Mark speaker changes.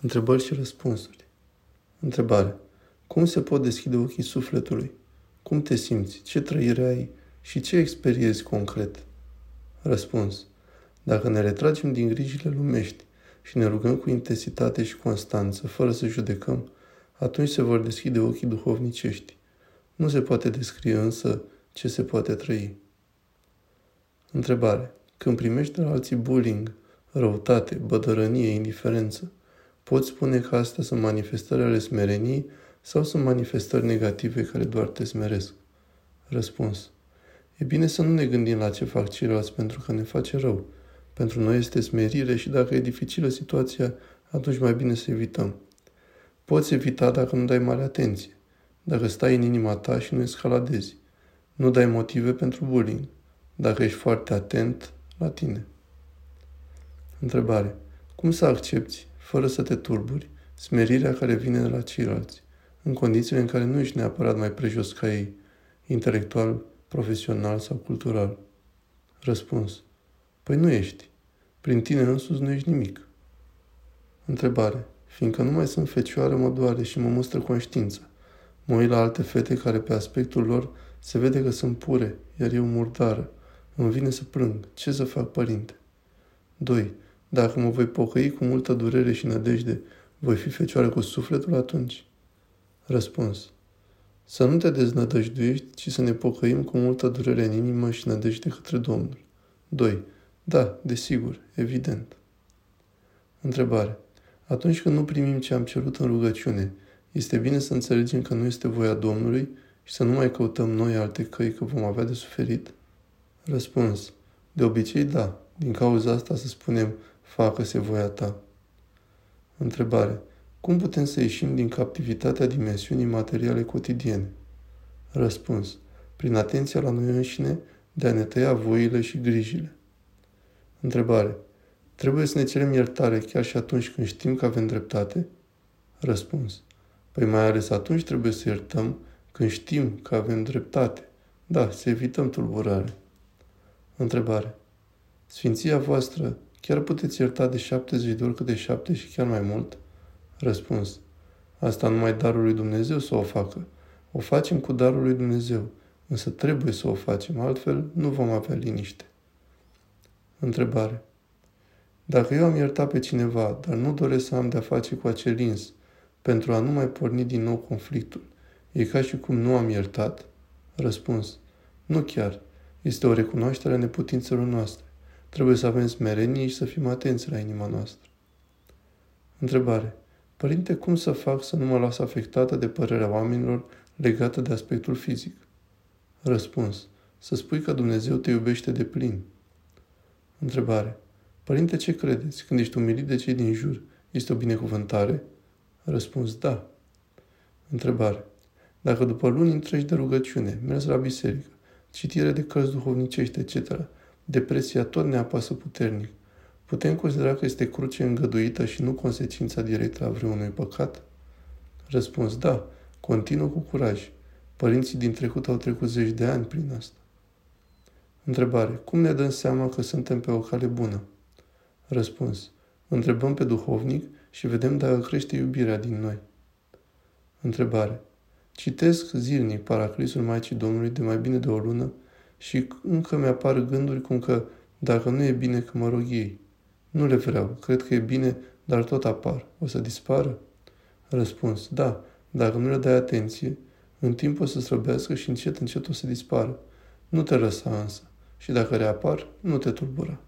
Speaker 1: Întrebări și răspunsuri. Întrebare. Cum se pot deschide ochii sufletului? Cum te simți? Ce trăire ai? Și ce experiezi concret? Răspuns. Dacă ne retragem din grijile lumești și ne rugăm cu intensitate și constanță, fără să judecăm, atunci se vor deschide ochii duhovnicești. Nu se poate descrie însă ce se poate trăi. Întrebare. Când primești de la alții bullying, răutate, bădărănie, indiferență, Poți spune că astea sunt manifestări ale smereniei sau sunt manifestări negative care doar te smeresc? Răspuns. E bine să nu ne gândim la ce fac ceilalți pentru că ne face rău. Pentru noi este smerire și dacă e dificilă situația, atunci mai bine să evităm. Poți evita dacă nu dai mare atenție, dacă stai în inima ta și nu escaladezi. Nu dai motive pentru bullying, dacă ești foarte atent la tine. Întrebare. Cum să accepti fără să te turburi, smerirea care vine de la ceilalți, în condițiile în care nu ești neapărat mai prejos ca ei, intelectual, profesional sau cultural. Răspuns. Păi nu ești. Prin tine însuți nu ești nimic. Întrebare. Fiindcă nu mai sunt fecioară, mă doare și mă mustră conștiința. Mă uit la alte fete care pe aspectul lor se vede că sunt pure, iar eu murdară. Îmi vine să plâng. Ce să fac, părinte? 2. Dacă mă voi pocăi cu multă durere și nădejde, voi fi fecioară cu sufletul atunci? Răspuns. Să nu te deznădăjduiești, ci să ne pocăim cu multă durere în inimă și nădejde către Domnul. 2. Da, desigur, evident. Întrebare. Atunci când nu primim ce am cerut în rugăciune, este bine să înțelegem că nu este voia Domnului și să nu mai căutăm noi alte căi că vom avea de suferit? Răspuns. De obicei, da. Din cauza asta să spunem, facă-se voia ta. Întrebare. Cum putem să ieșim din captivitatea dimensiunii materiale cotidiene? Răspuns. Prin atenția la noi înșine de a ne tăia voile și grijile. Întrebare. Trebuie să ne cerem iertare chiar și atunci când știm că avem dreptate? Răspuns. Păi mai ales atunci trebuie să iertăm când știm că avem dreptate. Da, să evităm tulburare. Întrebare. Sfinția voastră Chiar puteți ierta de 70 de ori cât de 7 și chiar mai mult? Răspuns. Asta numai darul lui Dumnezeu să o facă. O facem cu darul lui Dumnezeu, însă trebuie să o facem, altfel nu vom avea liniște. Întrebare. Dacă eu am iertat pe cineva, dar nu doresc să am de-a face cu acel ins, pentru a nu mai porni din nou conflictul, e ca și cum nu am iertat? Răspuns. Nu chiar. Este o recunoaștere a neputințelor noastre. Trebuie să avem smerenie și să fim atenți la inima noastră. Întrebare. Părinte, cum să fac să nu mă las afectată de părerea oamenilor legată de aspectul fizic? Răspuns. Să spui că Dumnezeu te iubește de plin. Întrebare. Părinte, ce credeți? Când ești umilit de cei din jur, este o binecuvântare? Răspuns. Da. Întrebare. Dacă după luni întregi de rugăciune, mers la biserică, citire de cărți duhovnicești, etc., Depresia tot ne apasă puternic. Putem considera că este cruce îngăduită și nu consecința directă a vreunui păcat? Răspuns, da, continuă cu curaj. Părinții din trecut au trecut zeci de ani prin asta. Întrebare. Cum ne dăm seama că suntem pe o cale bună? Răspuns. Întrebăm pe duhovnic și vedem dacă crește iubirea din noi. Întrebare. Citesc zilnic Paraclisul Maicii Domnului de mai bine de o lună și încă mi-apar gânduri cum că dacă nu e bine că mă rog ei. Nu le vreau, cred că e bine, dar tot apar. O să dispară? Răspuns, da, dacă nu le dai atenție, în timp o să slăbească și încet, încet o să dispară. Nu te lăsa însă și dacă reapar, nu te tulbura.